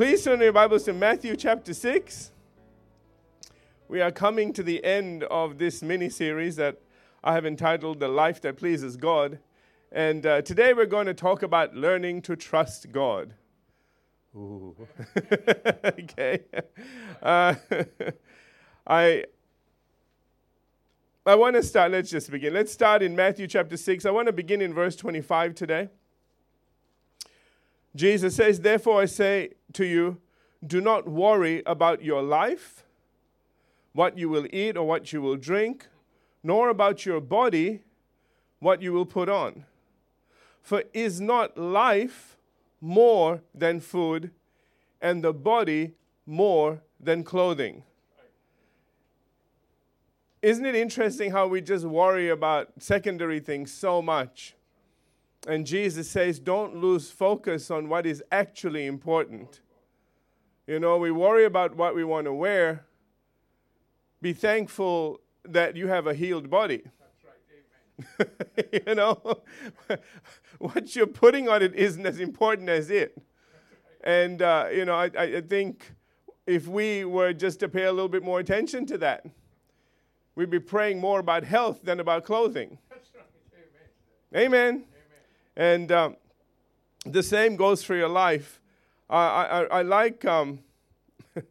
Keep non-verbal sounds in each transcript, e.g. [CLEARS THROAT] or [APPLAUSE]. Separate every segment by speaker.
Speaker 1: Please turn your Bibles to Matthew chapter 6. We are coming to the end of this mini series that I have entitled The Life That Pleases God. And uh, today we're going to talk about learning to trust God. Ooh. [LAUGHS] okay. Uh, [LAUGHS] I, I want to start, let's just begin. Let's start in Matthew chapter 6. I want to begin in verse 25 today. Jesus says, Therefore I say to you, do not worry about your life, what you will eat or what you will drink, nor about your body, what you will put on. For is not life more than food, and the body more than clothing? Isn't it interesting how we just worry about secondary things so much? And Jesus says, don't lose focus on what is actually important. You know, we worry about what we want to wear. Be thankful that you have a healed body. Right, [LAUGHS] you know, [LAUGHS] what you're putting on it isn't as important as it. And, uh, you know, I, I think if we were just to pay a little bit more attention to that, we'd be praying more about health than about clothing. Amen. Amen. And um, the same goes for your life. I, I, I, like. Um, [LAUGHS]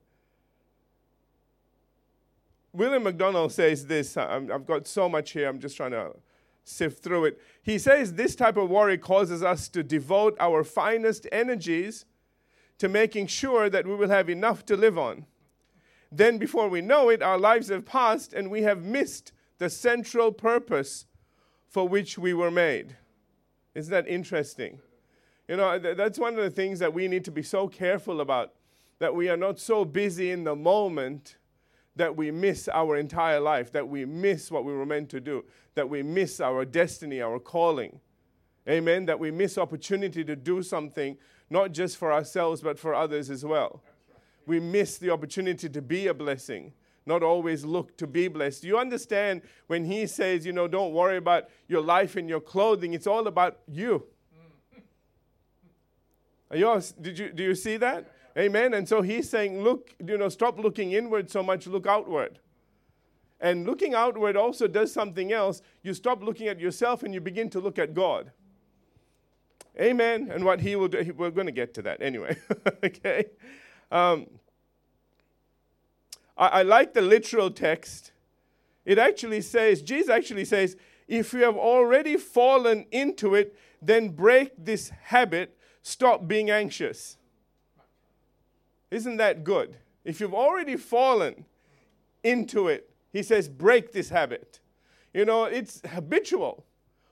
Speaker 1: William MacDonald says this. i I've got so much here, I'm just trying to sift through it. He says this type of worry causes us to devote our finest energies to making sure that we will have enough to live on. Then, before we know it, our lives have passed and we have missed the central purpose for which we were made. Isn't that interesting? You know, th- that's one of the things that we need to be so careful about that we are not so busy in the moment that we miss our entire life, that we miss what we were meant to do, that we miss our destiny, our calling. Amen. That we miss opportunity to do something, not just for ourselves, but for others as well. We miss the opportunity to be a blessing not always look to be blessed. You understand when he says, you know, don't worry about your life and your clothing, it's all about you. Are you did you, do you see that? Amen. And so he's saying, look, you know, stop looking inward so much, look outward. And looking outward also does something else. You stop looking at yourself and you begin to look at God. Amen. And what he will do, we're going to get to that anyway. [LAUGHS] okay. Um, I, I like the literal text. It actually says, Jesus actually says, if you have already fallen into it, then break this habit, stop being anxious. Isn't that good? If you've already fallen into it, he says, break this habit. You know, it's habitual.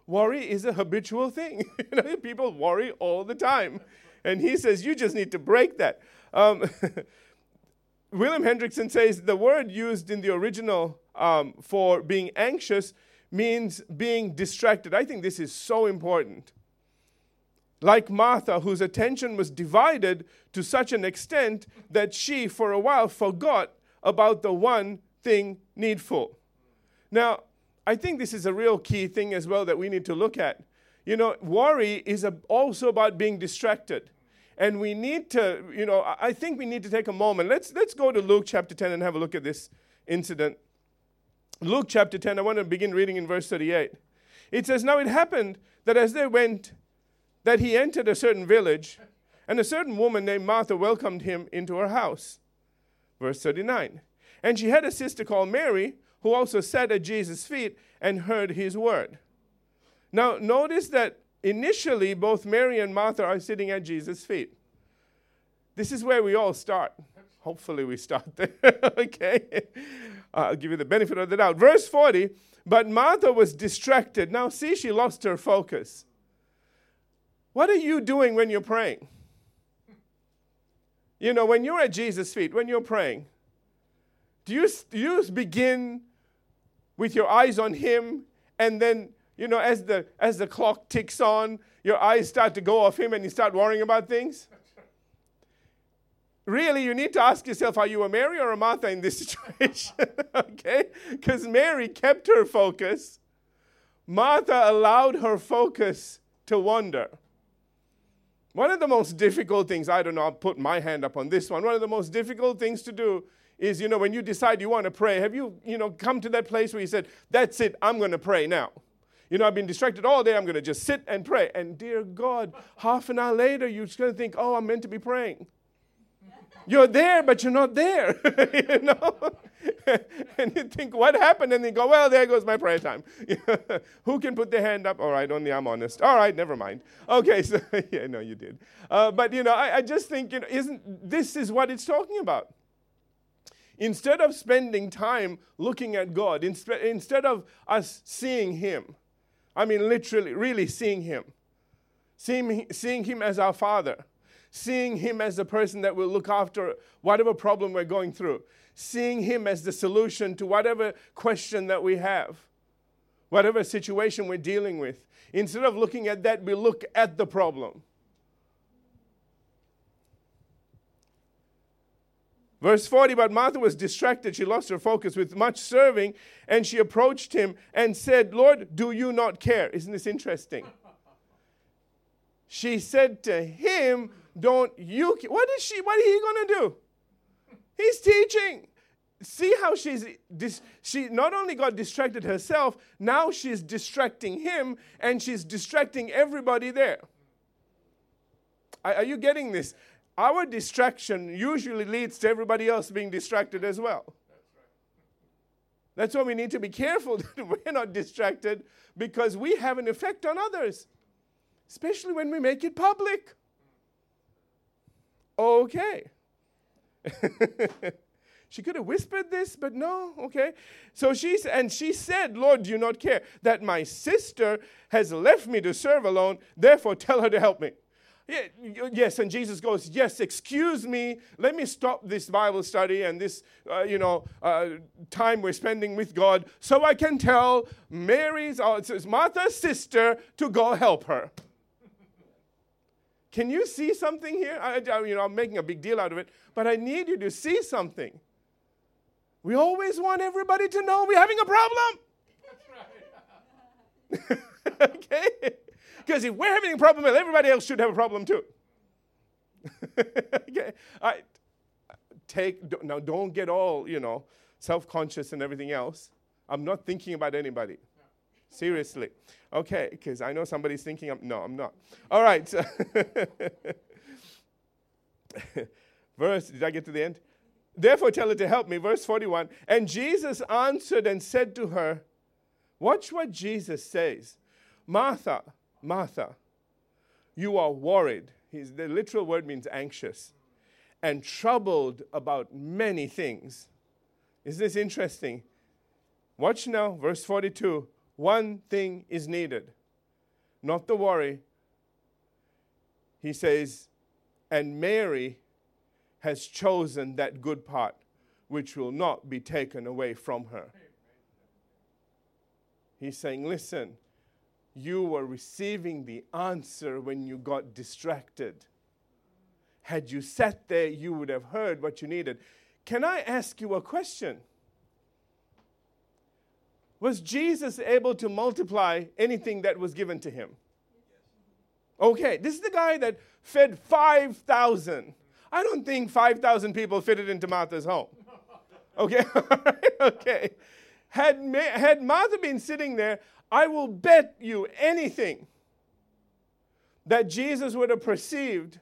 Speaker 1: Worry is a habitual thing. [LAUGHS] you know, people worry all the time. And he says, you just need to break that. Um, [LAUGHS] William Hendriksen says the word used in the original um, for being anxious means being distracted. I think this is so important. Like Martha, whose attention was divided to such an extent that she, for a while, forgot about the one thing needful. Now, I think this is a real key thing as well that we need to look at. You know, worry is also about being distracted. And we need to, you know, I think we need to take a moment. Let's, let's go to Luke chapter 10 and have a look at this incident. Luke chapter 10, I want to begin reading in verse 38. It says, Now it happened that as they went, that he entered a certain village, and a certain woman named Martha welcomed him into her house. Verse 39. And she had a sister called Mary, who also sat at Jesus' feet and heard his word. Now, notice that initially, both Mary and Martha are sitting at Jesus' feet. This is where we all start. Hopefully, we start there. [LAUGHS] okay? I'll give you the benefit of the doubt. Verse 40 But Martha was distracted. Now, see, she lost her focus. What are you doing when you're praying? You know, when you're at Jesus' feet, when you're praying, do you, do you begin with your eyes on Him and then you know, as the, as the clock ticks on, your eyes start to go off him and you start worrying about things? Really, you need to ask yourself are you a Mary or a Martha in this [LAUGHS] situation? okay? Because Mary kept her focus, Martha allowed her focus to wander. One of the most difficult things, I don't know, I'll put my hand up on this one. One of the most difficult things to do is, you know, when you decide you want to pray, have you, you know, come to that place where you said, that's it, I'm going to pray now? You know, I've been distracted all day, I'm going to just sit and pray. And dear God, half an hour later, you're just going to think, oh, I'm meant to be praying. You're there, but you're not there. [LAUGHS] you know? [LAUGHS] and you think, what happened? And you go, well, there goes my prayer time. [LAUGHS] Who can put their hand up? All right, only I'm honest. All right, never mind. Okay, so, yeah, no, you did. Uh, but, you know, I, I just think, you know, isn't this is what it's talking about. Instead of spending time looking at God, instead of us seeing Him, I mean, literally, really seeing Him, seeing, seeing Him as our Father, seeing Him as the person that will look after whatever problem we're going through, seeing Him as the solution to whatever question that we have, whatever situation we're dealing with. Instead of looking at that, we look at the problem. Verse 40 But Martha was distracted. She lost her focus with much serving, and she approached him and said, Lord, do you not care? Isn't this interesting? She said to him, don't you? What is she? What are he going to do? He's teaching. See how she's dis, she not only got distracted herself, now she's distracting him and she's distracting everybody there. Are, are you getting this? Our distraction usually leads to everybody else being distracted as well. That's why we need to be careful [LAUGHS] that we're not distracted because we have an effect on others, especially when we make it public okay. [LAUGHS] she could have whispered this, but no, okay. So she and she said, Lord, do you not care that my sister has left me to serve alone? Therefore, tell her to help me. Yeah, yes, and Jesus goes, Yes, excuse me. Let me stop this Bible study and this, uh, you know, uh, time we're spending with God so I can tell Mary's, uh, Martha's sister to go help her. [LAUGHS] Can you see something here? I, you know, I'm making a big deal out of it, but I need you to see something. We always want everybody to know we're having a problem. [LAUGHS] Right. [LAUGHS] okay? Because if we're having a problem, everybody else should have a problem too. [LAUGHS] okay? I, take, now don't get all, you know, self conscious and everything else. I'm not thinking about anybody. Seriously. Okay, because I know somebody's thinking, I'm, no, I'm not. All right. [LAUGHS] Verse, did I get to the end? Therefore, tell her to help me. Verse 41. And Jesus answered and said to her, Watch what Jesus says. Martha, Martha, you are worried. His, the literal word means anxious and troubled about many things. Is this interesting? Watch now, verse 42. One thing is needed, not the worry. He says, and Mary has chosen that good part which will not be taken away from her. He's saying, listen, you were receiving the answer when you got distracted. Had you sat there, you would have heard what you needed. Can I ask you a question? Was Jesus able to multiply anything that was given to him? Okay, this is the guy that fed 5,000. I don't think 5,000 people fitted into Martha's home. Okay, [LAUGHS] okay. Had, had Martha been sitting there, I will bet you anything that Jesus would have perceived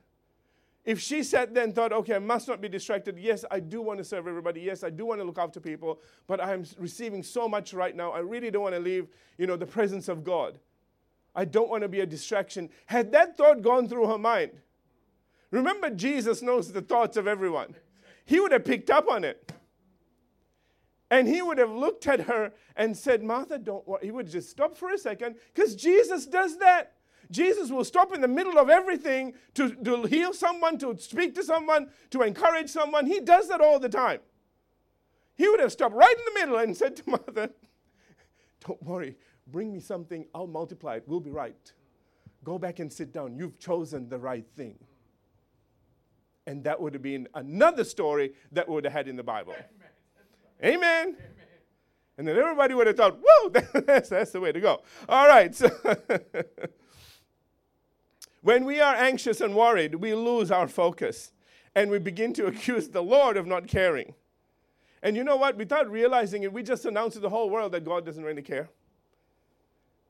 Speaker 1: if she sat there and thought, okay, I must not be distracted. Yes, I do want to serve everybody. Yes, I do want to look after people, but I'm receiving so much right now. I really don't want to leave, you know, the presence of God. I don't want to be a distraction. Had that thought gone through her mind, remember, Jesus knows the thoughts of everyone. He would have picked up on it. And he would have looked at her and said, Martha, don't worry. He would just stop for a second because Jesus does that. Jesus will stop in the middle of everything to, to heal someone, to speak to someone, to encourage someone. He does that all the time. He would have stopped right in the middle and said to [LAUGHS] Martha, Don't worry, bring me something, I'll multiply it, we'll be right. Go back and sit down. You've chosen the right thing. And that would have been another story that would have had in the Bible. Amen. Amen. And then everybody would have thought, whoa, [LAUGHS] that's, that's the way to go. All right. So [LAUGHS] When we are anxious and worried, we lose our focus and we begin to accuse the Lord of not caring. And you know what? Without realizing it, we just announce to the whole world that God doesn't really care.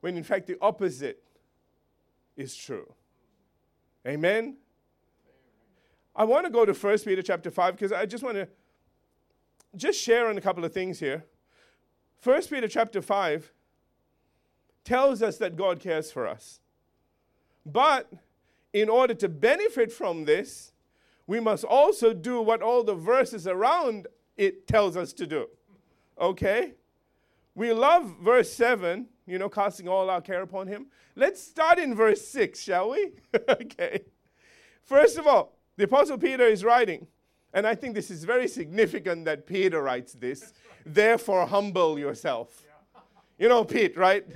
Speaker 1: When in fact, the opposite is true. Amen? I want to go to 1 Peter chapter 5 because I just want to just share on a couple of things here. First Peter chapter 5 tells us that God cares for us. But in order to benefit from this, we must also do what all the verses around it tells us to do. Okay? We love verse 7, you know, casting all our care upon him. Let's start in verse 6, shall we? [LAUGHS] okay. First of all, the Apostle Peter is writing, and I think this is very significant that Peter writes this. Therefore, humble yourself. You know, Pete, right?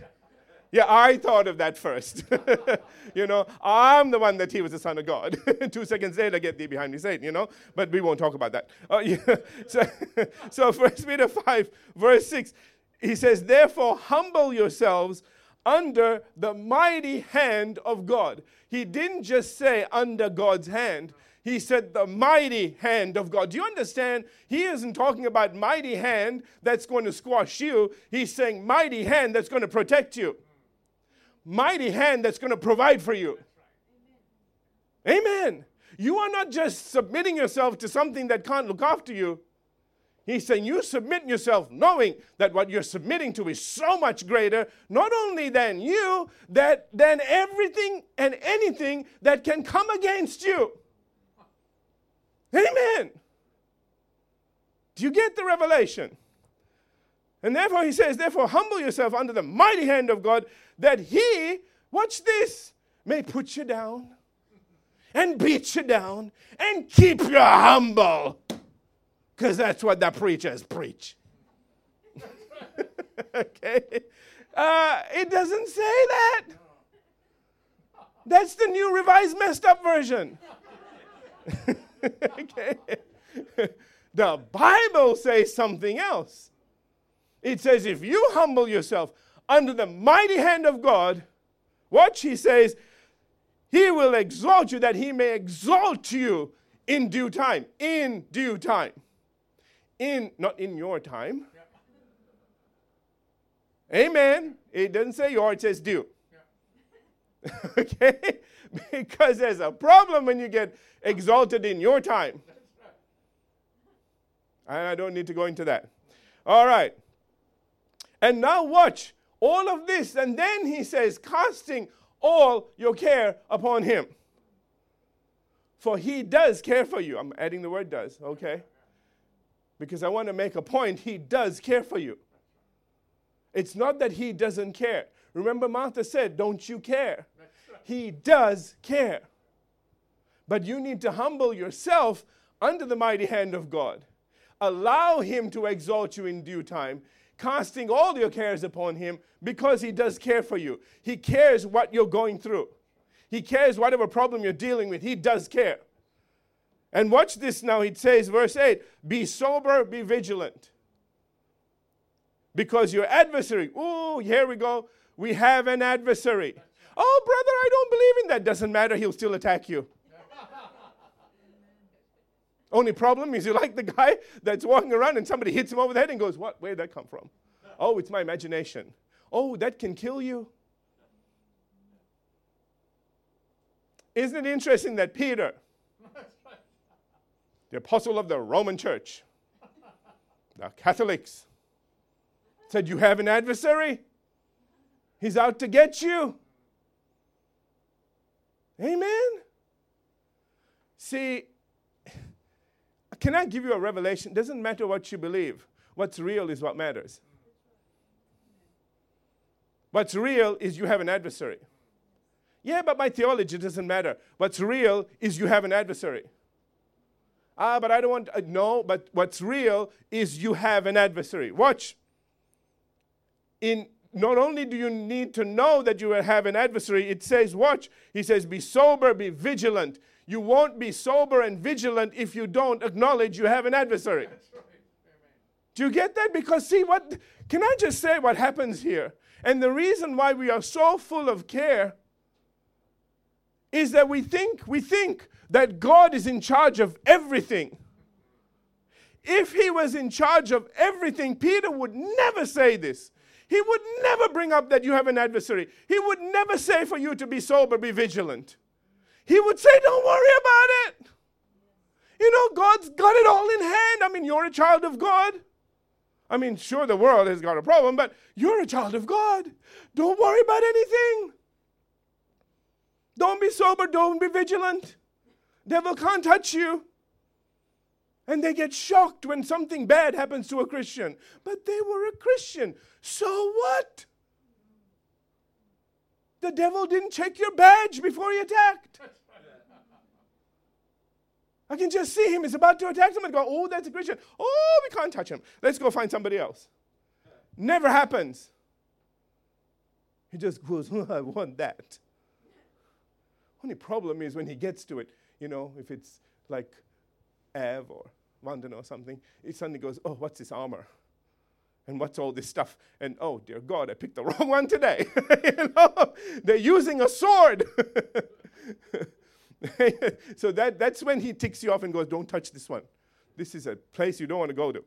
Speaker 1: Yeah, I thought of that first. [LAUGHS] you know, I'm the one that he was the son of God. [LAUGHS] Two seconds later, get thee behind me, Satan, you know, but we won't talk about that. Uh, [LAUGHS] yeah. so, so, First Peter 5, verse 6, he says, Therefore, humble yourselves under the mighty hand of God. He didn't just say under God's hand, he said the mighty hand of God. Do you understand? He isn't talking about mighty hand that's going to squash you. He's saying mighty hand that's going to protect you mighty hand that's going to provide for you. Amen. You are not just submitting yourself to something that can't look after you. He's saying you submit yourself knowing that what you're submitting to is so much greater, not only than you, that than everything and anything that can come against you. Amen. Do you get the revelation? And therefore, he says, therefore, humble yourself under the mighty hand of God, that he, watch this, may put you down and beat you down and keep you humble. Because that's what the preachers preach. [LAUGHS] okay? Uh, it doesn't say that. That's the new revised messed up version. [LAUGHS] okay? [LAUGHS] the Bible says something else. It says, if you humble yourself under the mighty hand of God, watch, he says, he will exalt you that he may exalt you in due time. In due time. In, not in your time. Amen. It doesn't say your, it says due. [LAUGHS] okay? [LAUGHS] because there's a problem when you get exalted in your time. And I don't need to go into that. All right. And now watch all of this. And then he says, casting all your care upon him. For he does care for you. I'm adding the word does, okay? Because I want to make a point. He does care for you. It's not that he doesn't care. Remember, Martha said, Don't you care? He does care. But you need to humble yourself under the mighty hand of God. Allow him to exalt you in due time casting all your cares upon him because he does care for you. He cares what you're going through. He cares whatever problem you're dealing with. He does care. And watch this now. It says, verse 8 Be sober, be vigilant. Because your adversary, oh, here we go. We have an adversary. Oh, brother, I don't believe in that. Doesn't matter. He'll still attack you. Only problem is you like the guy that's walking around and somebody hits him over the head and goes, What? Where'd that come from? Oh, it's my imagination. Oh, that can kill you. Isn't it interesting that Peter, the apostle of the Roman church, the Catholics, said, You have an adversary? He's out to get you. Amen. See, can I give you a revelation? Doesn't matter what you believe. What's real is what matters. What's real is you have an adversary. Yeah, but my theology doesn't matter. What's real is you have an adversary. Ah, but I don't want, uh, no, but what's real is you have an adversary. Watch. In not only do you need to know that you have an adversary, it says, watch, he says, be sober, be vigilant. You won't be sober and vigilant if you don't acknowledge you have an adversary. Do you get that? Because, see, what can I just say what happens here? And the reason why we are so full of care, is that we think, we think that God is in charge of everything. If he was in charge of everything, Peter would never say this. He would never bring up that you have an adversary. He would never say for you to be sober, be vigilant. He would say, Don't worry about it. You know, God's got it all in hand. I mean, you're a child of God. I mean, sure, the world has got a problem, but you're a child of God. Don't worry about anything. Don't be sober, don't be vigilant. Devil can't touch you. And they get shocked when something bad happens to a Christian. But they were a Christian. So what? The devil didn't check your badge before he attacked. I can just see him. He's about to attack someone. Go, oh, that's a Christian. Oh, we can't touch him. Let's go find somebody else. Never happens. He just goes, oh, I want that. Only problem is when he gets to it, you know, if it's like Ev or London or something, it suddenly goes, oh, what's this armor? And what's all this stuff? And oh, dear God, I picked the [LAUGHS] wrong one today. [LAUGHS] you know, they're using a sword. [LAUGHS] so that, that's when he ticks you off and goes, Don't touch this one. This is a place you don't want to go to.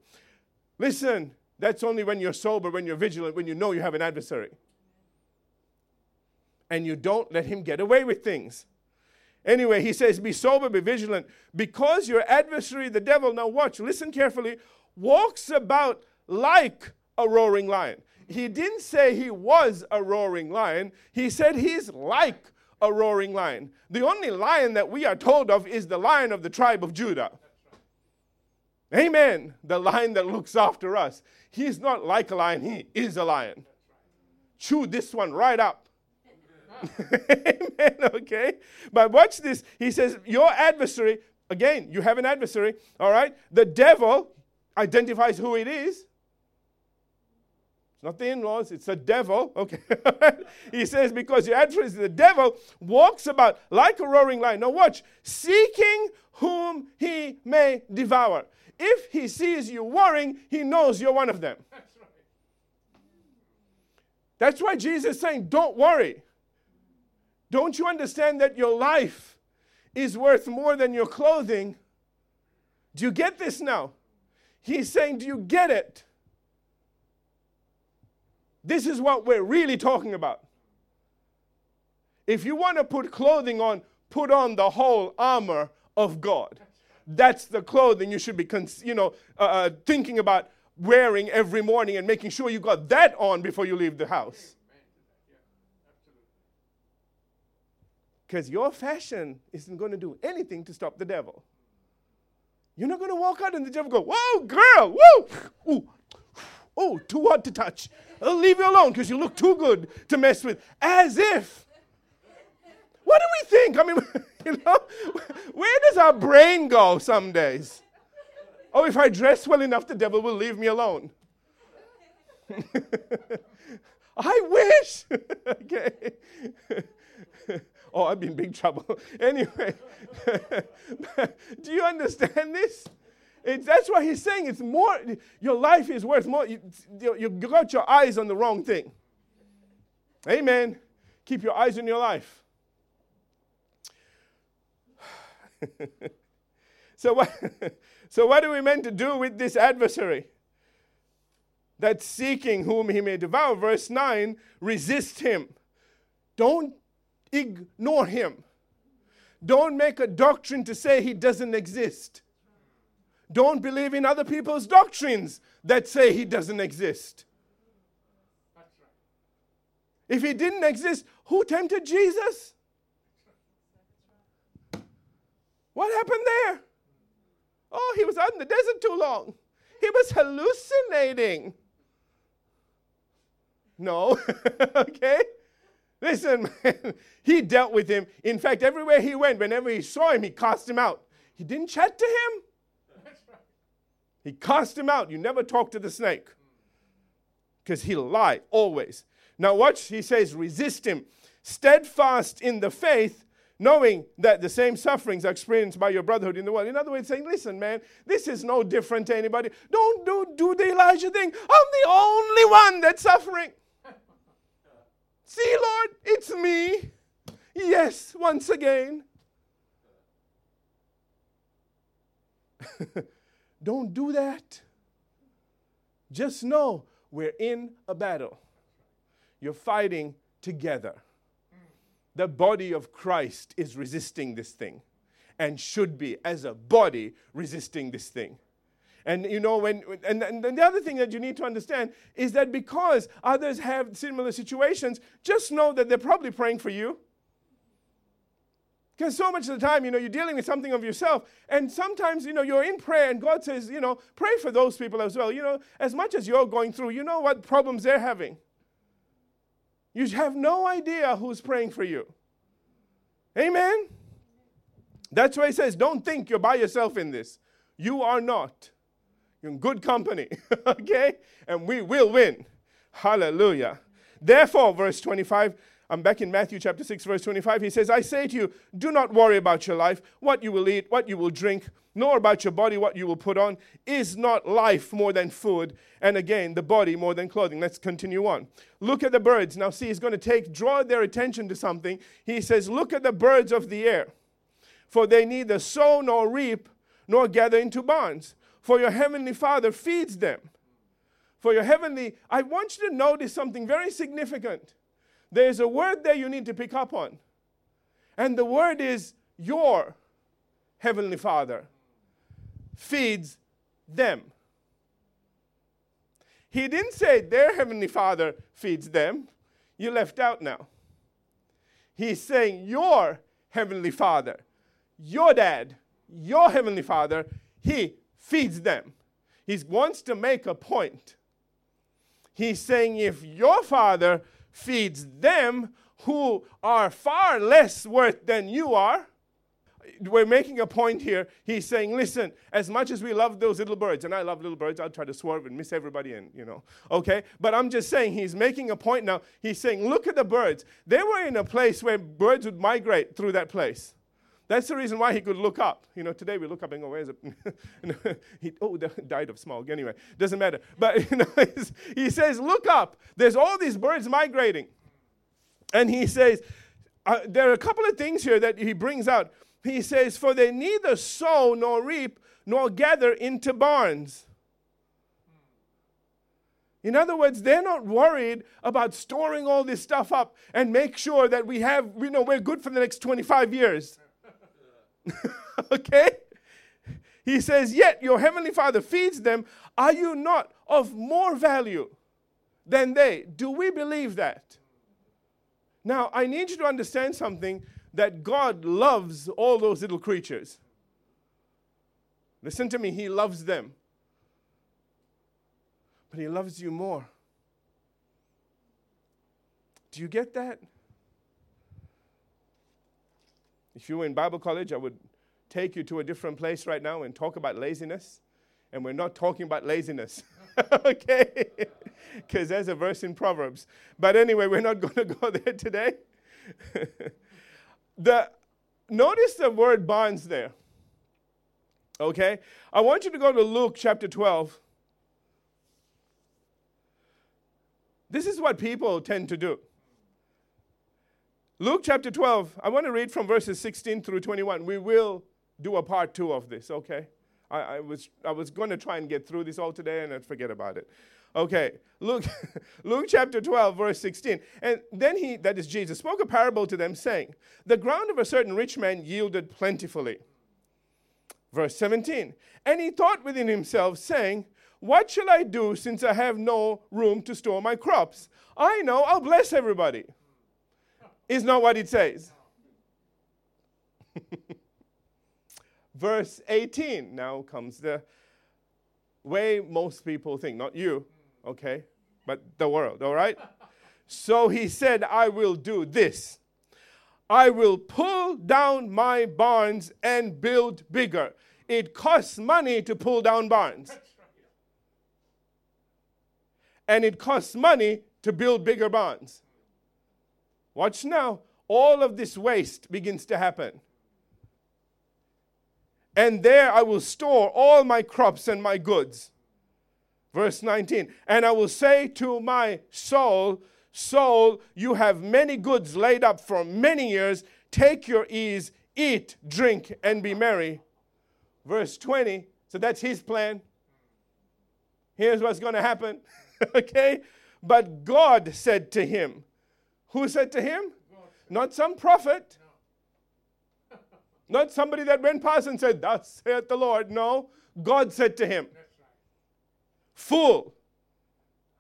Speaker 1: Listen, that's only when you're sober, when you're vigilant, when you know you have an adversary. And you don't let him get away with things. Anyway, he says, Be sober, be vigilant, because your adversary, the devil, now watch, listen carefully, walks about like a roaring lion. He didn't say he was a roaring lion, he said he's like a roaring lion. The only lion that we are told of is the lion of the tribe of Judah. Amen. The lion that looks after us. He's not like a lion, he is a lion. Chew this one right up. [LAUGHS] Amen. Okay. But watch this. He says, Your adversary, again, you have an adversary, all right? The devil identifies who it is It's not the in laws, it's the devil. Okay. [LAUGHS] he says, because your adversary is the devil, walks about like a roaring lion. Now, watch, seeking whom he may devour. If he sees you worrying, he knows you're one of them. That's, right. That's why Jesus is saying, don't worry. Don't you understand that your life is worth more than your clothing? Do you get this now? He's saying, Do you get it? This is what we're really talking about. If you want to put clothing on, put on the whole armor of God. That's the clothing you should be, you know, uh, uh, thinking about wearing every morning and making sure you got that on before you leave the house. Because your fashion isn't going to do anything to stop the devil. You're not going to walk out and the devil go, "Whoa, girl, whoa, ooh, oh, too hot to touch." I'll leave you alone because you look too good to mess with. As if. What do we think? I mean, [LAUGHS] you know, where does our brain go some days? Oh, if I dress well enough, the devil will leave me alone. [LAUGHS] I wish. [LAUGHS] okay. Oh, I'd be in big trouble. [LAUGHS] anyway, [LAUGHS] do you understand this? It's, that's why he's saying it's more, your life is worth more. You, you got your eyes on the wrong thing. Amen. Keep your eyes on your life. [LAUGHS] so, what, so, what are we meant to do with this adversary? That's seeking whom he may devour. Verse 9 resist him. Don't ignore him. Don't make a doctrine to say he doesn't exist. Don't believe in other people's doctrines that say he doesn't exist. If he didn't exist, who tempted Jesus? What happened there? Oh, he was out in the desert too long. He was hallucinating. No, [LAUGHS] okay? Listen, [LAUGHS] man, he dealt with him. In fact, everywhere he went, whenever he saw him, he cast him out. He didn't chat to him. He cast him out. You never talk to the snake because he'll lie always. Now, watch, he says, resist him. Steadfast in the faith, knowing that the same sufferings are experienced by your brotherhood in the world. In other words, saying, listen, man, this is no different to anybody. Don't do, do the Elijah thing. I'm the only one that's suffering. See, Lord, it's me. Yes, once again. [LAUGHS] Don't do that. Just know we're in a battle. You're fighting together. The body of Christ is resisting this thing and should be, as a body, resisting this thing. And you know, when and, and the other thing that you need to understand is that because others have similar situations, just know that they're probably praying for you. Because so much of the time, you know, you're dealing with something of yourself, and sometimes, you know, you're in prayer, and God says, you know, pray for those people as well. You know, as much as you're going through, you know what problems they're having. You have no idea who's praying for you. Amen? That's why he says, don't think you're by yourself in this. You are not. You're in good company, [LAUGHS] okay? And we will win. Hallelujah. Therefore, verse 25, I'm back in Matthew chapter 6, verse 25. He says, I say to you, do not worry about your life, what you will eat, what you will drink, nor about your body, what you will put on. Is not life more than food? And again, the body more than clothing. Let's continue on. Look at the birds. Now, see, he's going to take, draw their attention to something. He says, Look at the birds of the air, for they neither sow nor reap nor gather into barns for your heavenly Father feeds them. For your heavenly, I want you to notice something very significant. There's a word there you need to pick up on. And the word is your heavenly Father feeds them. He didn't say their heavenly Father feeds them. You left out now. He's saying your heavenly Father, your dad, your heavenly Father, he feeds them. He wants to make a point. He's saying if your father feeds them who are far less worth than you are, we're making a point here. He's saying, listen, as much as we love those little birds, and I love little birds, I'll try to swerve and miss everybody and, you know, okay? But I'm just saying, he's making a point now. He's saying, look at the birds. They were in a place where birds would migrate through that place. That's the reason why he could look up. You know, today we look up and go, where's it? [LAUGHS] he, oh, [LAUGHS] died of smog. Anyway, doesn't matter. But [LAUGHS] you know, he says, look up. There's all these birds migrating. And he says, uh, there are a couple of things here that he brings out. He says, for they neither sow nor reap nor gather into barns. In other words, they're not worried about storing all this stuff up and make sure that we have, you know, we're good for the next 25 years. [LAUGHS] okay? He says, Yet your heavenly Father feeds them. Are you not of more value than they? Do we believe that? Now, I need you to understand something that God loves all those little creatures. Listen to me, He loves them. But He loves you more. Do you get that? If you were in Bible college, I would take you to a different place right now and talk about laziness. And we're not talking about laziness, [LAUGHS] okay? [LAUGHS] Because there's a verse in Proverbs. But anyway, we're not [LAUGHS] going to go there today. the, notice the word bonds there. Okay? I want you to go to Luke chapter 12. This is what people tend to do. Luke chapter 12, I want to read from verses 16 through 21. We will do a part two of this, okay? I, I was, I was going to try and get through this all today and I'd forget about it. Okay, Luke, [LAUGHS] Luke chapter 12, verse 16. And then he, that is Jesus, spoke a parable to them, saying, The ground of a certain rich man yielded plentifully. Verse 17. And he thought within himself, saying, What shall I do since I have no room to store my crops? I know I'll bless everybody is not what it says. [LAUGHS] Verse 18 now comes the way most people think, not you, okay, but the world, all right? so he said, I will do this. I will pull down my barns and build bigger. It costs money to pull down barns. And it costs money to build bigger barns. Watch now. All of this waste begins to happen. And there I will store all my crops and my goods. Verse 19. And I will say to my soul, Soul, you have many goods laid up for many years. Take your ease, eat, drink, and be merry. Verse 20. So that's his plan. Here's what's going to happen. [LAUGHS] okay? But God said to him, Who said to him? Not some prophet. Not somebody that went past and said, Thus saith the Lord. No. God said to him, Fool.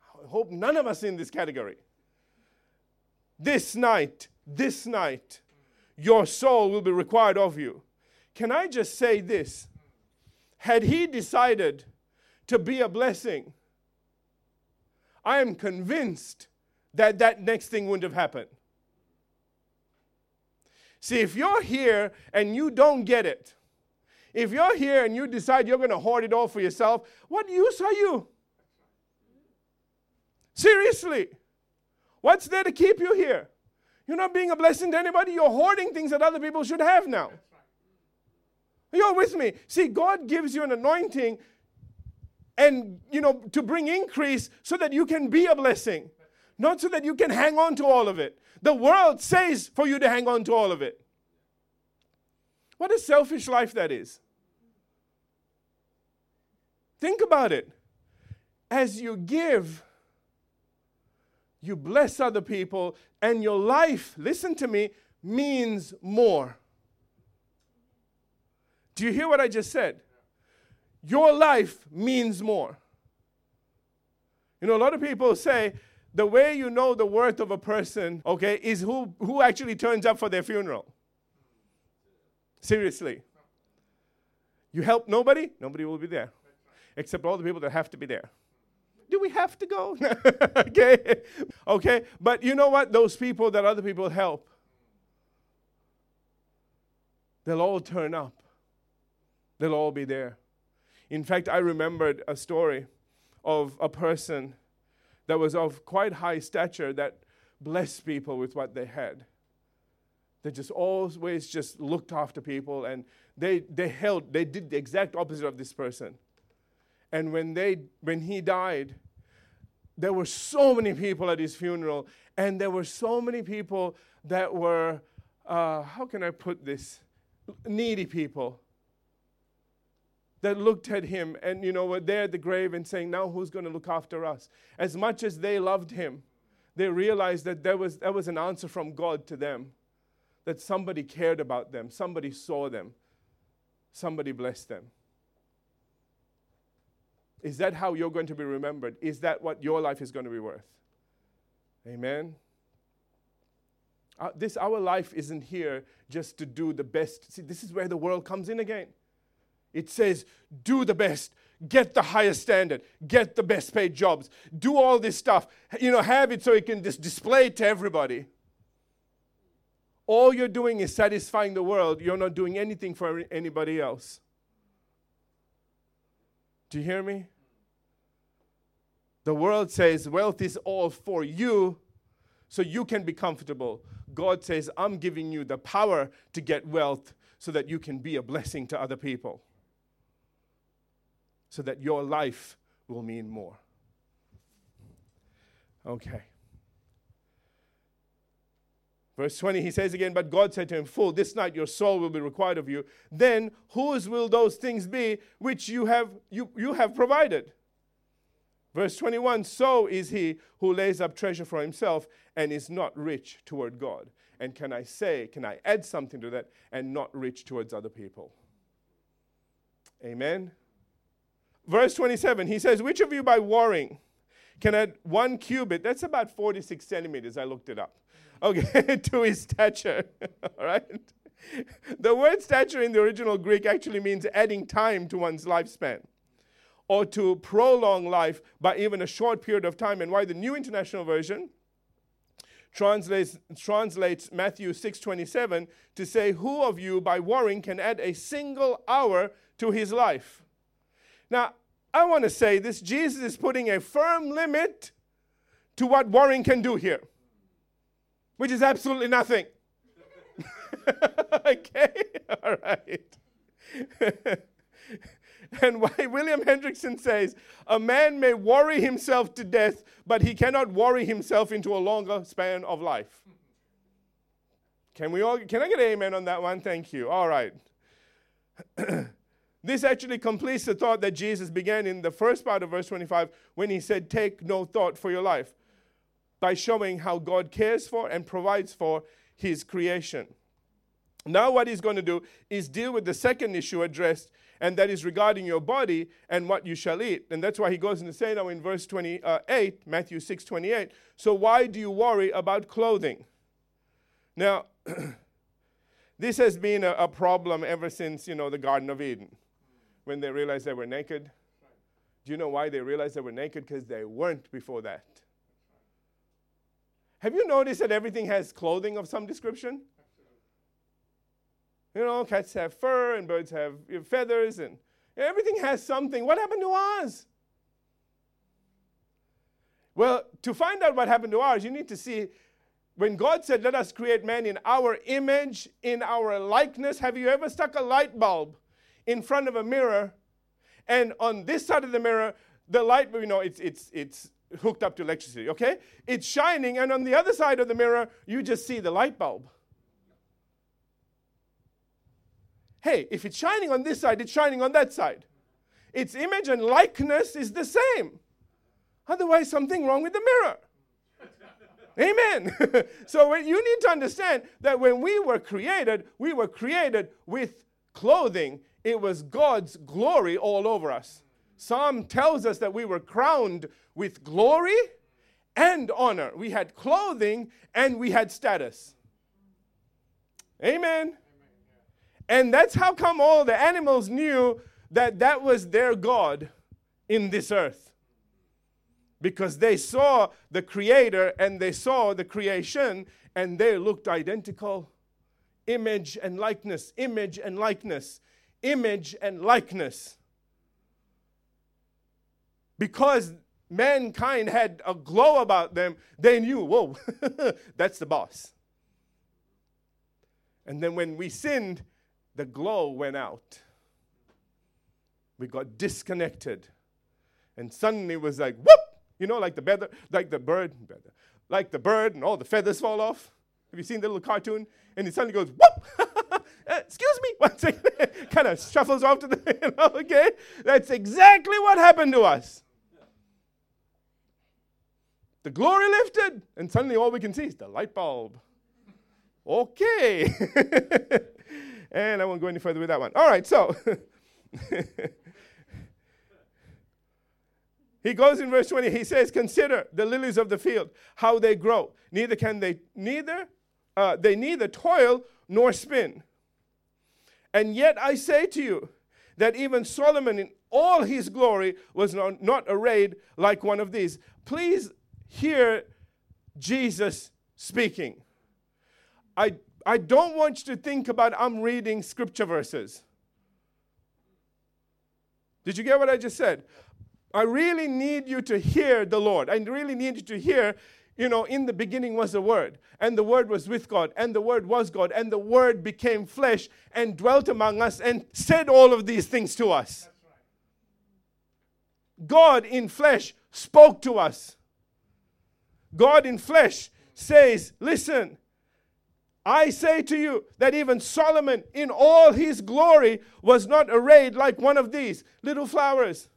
Speaker 1: I hope none of us in this category. This night, this night, your soul will be required of you. Can I just say this? Had he decided to be a blessing, I am convinced that that next thing wouldn't have happened. See, if you're here and you don't get it, if you're here and you decide you're going to hoard it all for yourself, what use are you? Seriously. What's there to keep you here? You're not being a blessing to anybody. You're hoarding things that other people should have now. You're with me. See, God gives you an anointing and, you know, to bring increase so that you can be a blessing, not so that you can hang on to all of it. The world says for you to hang on to all of it. What a selfish life that is. Think about it. As you give, you bless other people, and your life, listen to me, means more. Do you hear what I just said? Your life means more. You know, a lot of people say the way you know the worth of a person, okay, is who, who actually turns up for their funeral. Seriously. You help nobody, nobody will be there. Except all the people that have to be there do we have to go? [LAUGHS] okay. Okay. But you know what? Those people that other people help, they'll all turn up. They'll all be there. In fact, I remembered a story of a person that was of quite high stature that blessed people with what they had. They just always just looked after people and they, they held, they did the exact opposite of this person. And when, they, when he died, there were so many people at his funeral, and there were so many people that were, uh, how can I put this? Needy people that looked at him and, you know, were there at the grave and saying, Now who's going to look after us? As much as they loved him, they realized that there was, there was an answer from God to them, that somebody cared about them, somebody saw them, somebody blessed them. Is that how you're going to be remembered? Is that what your life is going to be worth? Amen. Uh, this our life isn't here just to do the best. See, this is where the world comes in again. It says, do the best, get the highest standard, get the best paid jobs, do all this stuff. You know, have it so you can just display it to everybody. All you're doing is satisfying the world. You're not doing anything for anybody else. Do you hear me? The world says wealth is all for you so you can be comfortable. God says, I'm giving you the power to get wealth so that you can be a blessing to other people, so that your life will mean more. Okay. Verse 20, he says again, But God said to him, Fool, this night your soul will be required of you. Then whose will those things be which you have, you, you have provided? Verse 21 So is he who lays up treasure for himself and is not rich toward God. And can I say, can I add something to that, and not rich towards other people? Amen. Verse 27, he says, Which of you by warring can add one cubit? That's about 46 centimeters. I looked it up. Okay, [LAUGHS] to his stature. [LAUGHS] All right. The word stature in the original Greek actually means adding time to one's lifespan or to prolong life by even a short period of time. And why the New International Version translates, translates Matthew 6:27 to say, "Who of you by warring can add a single hour to his life?" Now, I want to say this Jesus is putting a firm limit to what worrying can do here, which is absolutely nothing. [LAUGHS] okay? [LAUGHS] All right. [LAUGHS] And why William Hendriksen says, a man may worry himself to death, but he cannot worry himself into a longer span of life. Can we all can I get an amen on that one? Thank you. All right. [CLEARS THROAT] this actually completes the thought that Jesus began in the first part of verse 25 when he said, Take no thought for your life, by showing how God cares for and provides for his creation. Now, what he's going to do is deal with the second issue addressed, and that is regarding your body and what you shall eat. And that's why he goes on to say now in verse 28, Matthew 6 28, so why do you worry about clothing? Now, [CLEARS THROAT] this has been a, a, problem ever since, you know, the Garden of Eden, when they realized they were naked. Do you know why they realized they were naked? Because they weren't before that. Have you noticed that everything has clothing of some description? You know, cats have fur and birds have feathers and everything has something. What happened to ours? Well, to find out what happened to ours, you need to see when God said, Let us create man in our image, in our likeness. Have you ever stuck a light bulb in front of a mirror? And on this side of the mirror, the light, you know, it's, it's, it's hooked up to electricity, okay? It's shining, and on the other side of the mirror, you just see the light bulb. hey, if it's shining on this side, it's shining on that side. Its image and likeness is the same. Otherwise, something wrong with the mirror. [LAUGHS] Amen. [LAUGHS] so you need to understand that when we were created, we were created with clothing. It was God's glory all over us. Psalm tells us that we were crowned with glory and honor. We had clothing and we had status. Amen. And that's how come all the animals knew that that was their God in this earth. Because they saw the Creator and they saw the creation and they looked identical. Image and likeness, image and likeness, image and likeness. Because mankind had a glow about them, they knew, whoa, [LAUGHS] that's the boss. And then when we sinned, the glow went out. We got disconnected. And suddenly it was like, whoop! You know, like the feather, like the bird, like the bird, and all the feathers fall off. Have you seen the little cartoon? And it suddenly goes, whoop! [LAUGHS] excuse me, [LAUGHS] one second. kind of shuffles off to the, [LAUGHS] you know, okay? That's exactly what happened to us. The glory lifted, and suddenly all we can see is the light bulb. Okay. [LAUGHS] And I won't go any further with that one. All right, so he goes in verse 20, he says, Consider the lilies of the field, how they grow. Neither can they neither uh, they neither toil nor spin. And yet I say to you that even Solomon in all his glory was not, not arrayed like one of these. Please hear Jesus speaking. I I don't want you to think about I'm reading scripture verses. Did you get what I just said? I really need you to hear the Lord. I really need you to hear, you know, in the beginning was the Word, and the Word was with God, and the Word was God, and the Word became flesh and dwelt among us and said all of these things to us. God in flesh spoke to us. God in flesh says, Listen, I say to you that even Solomon, in all his glory, was not arrayed like one of these little flowers.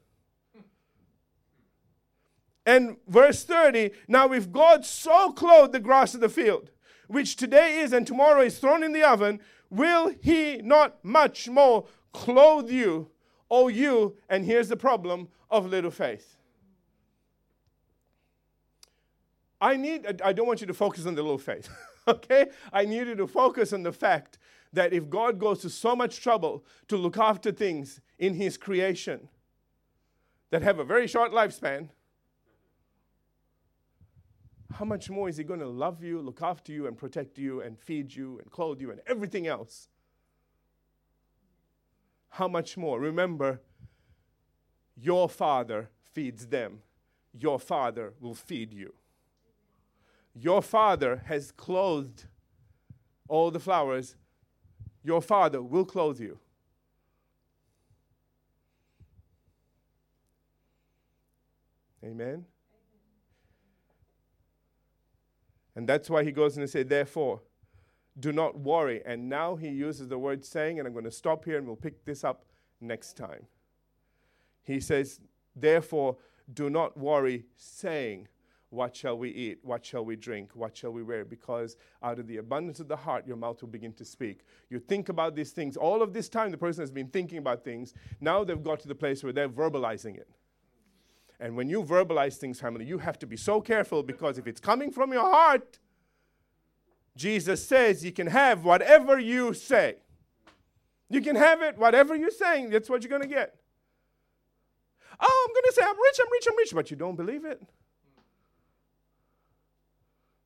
Speaker 1: And verse 30 Now, if God so clothed the grass of the field, which today is and tomorrow is thrown in the oven, will he not much more clothe you, O you, and here's the problem, of little faith? I need, I don't want you to focus on the little faith. [LAUGHS] okay? I need you to focus on the fact that if God goes to so much trouble to look after things in His creation that have a very short lifespan, how much more is He going to love you, look after you, and protect you, and feed you, and clothe you, and everything else? How much more? Remember, your Father feeds them, your Father will feed you. Your Father has clothed all the flowers, your Father will clothe you. Amen. And that's why he goes and says, therefore, do not worry. And now he uses the word saying, and I'm going to stop here and we'll pick this up next time. He says, therefore, do not worry, saying, What shall we eat? What shall we drink? What shall we wear? Because out of the abundance of the heart, your mouth will begin to speak. You think about these things. All of this time, the person has been thinking about things. Now they've got to the place where they're verbalizing it. And when you verbalize things, family, you have to be so careful because if it's coming from your heart, Jesus says you can have whatever you say. You can have it, whatever you're saying, that's what you're going to get. Oh, I'm going to say, I'm rich, I'm rich, I'm rich, but you don't believe it.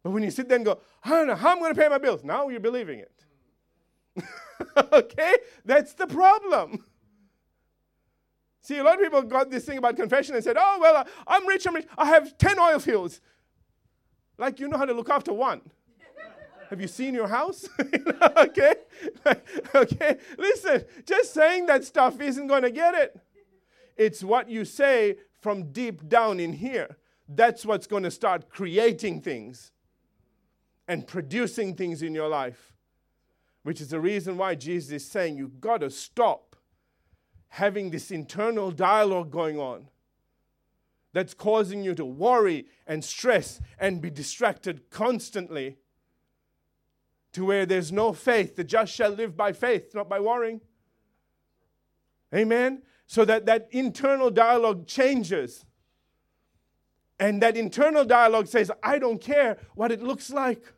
Speaker 1: But when you sit there and go, I don't know how I'm going to pay my bills, now you're believing it. [LAUGHS] okay? That's the problem. See, a lot of people got this thing about confession and said, oh, well, uh, I'm rich, I'm rich, I have 10 oil fields. Like you know how to look after one. Have you seen your house? [LAUGHS] okay? [LAUGHS] okay? Listen, just saying that stuff isn't going to get it. It's what you say from deep down in here. That's what's going to start creating things and producing things in your life. Which is the reason why Jesus is saying you've got to stop having this internal dialogue going on that's causing you to worry and stress and be distracted constantly to where there's no faith. The just shall live by faith, not by worrying. Amen? So that that internal dialogue changes. And that internal dialogue says, I don't care what it looks like.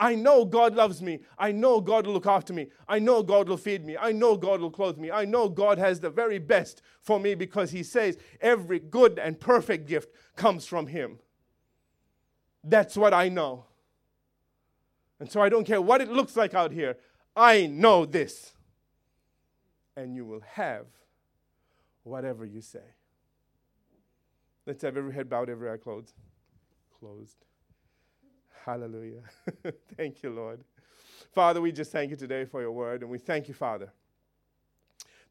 Speaker 1: I know God loves me. I know God will look after me. I know God will feed me. I know God will clothe me. I know God has the very best for me because He says every good and perfect gift comes from Him. That's what I know. And so I don't care what it looks like out here. I know this. And you will have whatever you say. Let's have every head bowed, every eye closed. Closed. Hallelujah. [LAUGHS] thank you, Lord. Father, we just thank you today for your word. And we thank you, Father,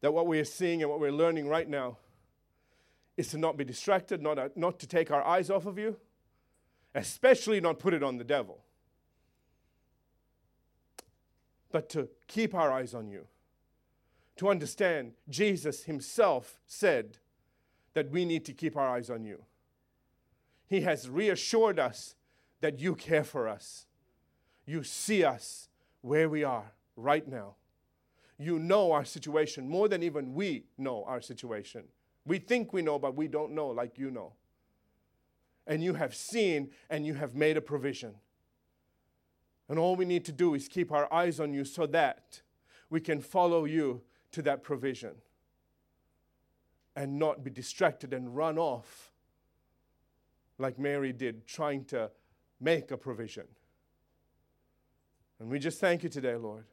Speaker 1: that what we are seeing and what we're learning right now is to not be distracted, not, uh, not to take our eyes off of you, especially not put it on the devil but to keep our eyes on you. To understand, Jesus himself said that we need to keep our eyes on you. He has reassured us that you care for us. You see us where we are right now. You know our situation more than even we know our situation. We think we know, but we don't know like you know. And you have seen and you have made a provision. And all we need to do is keep our eyes on you so that we can follow you to that provision and not be distracted and run off like Mary did, trying to make a provision. And we just thank you today, Lord,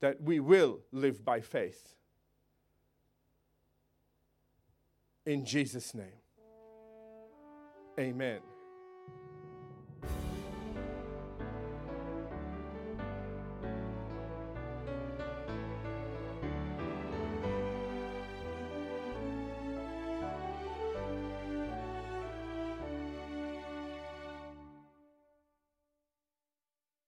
Speaker 1: that we will live by faith. In Jesus' name, amen.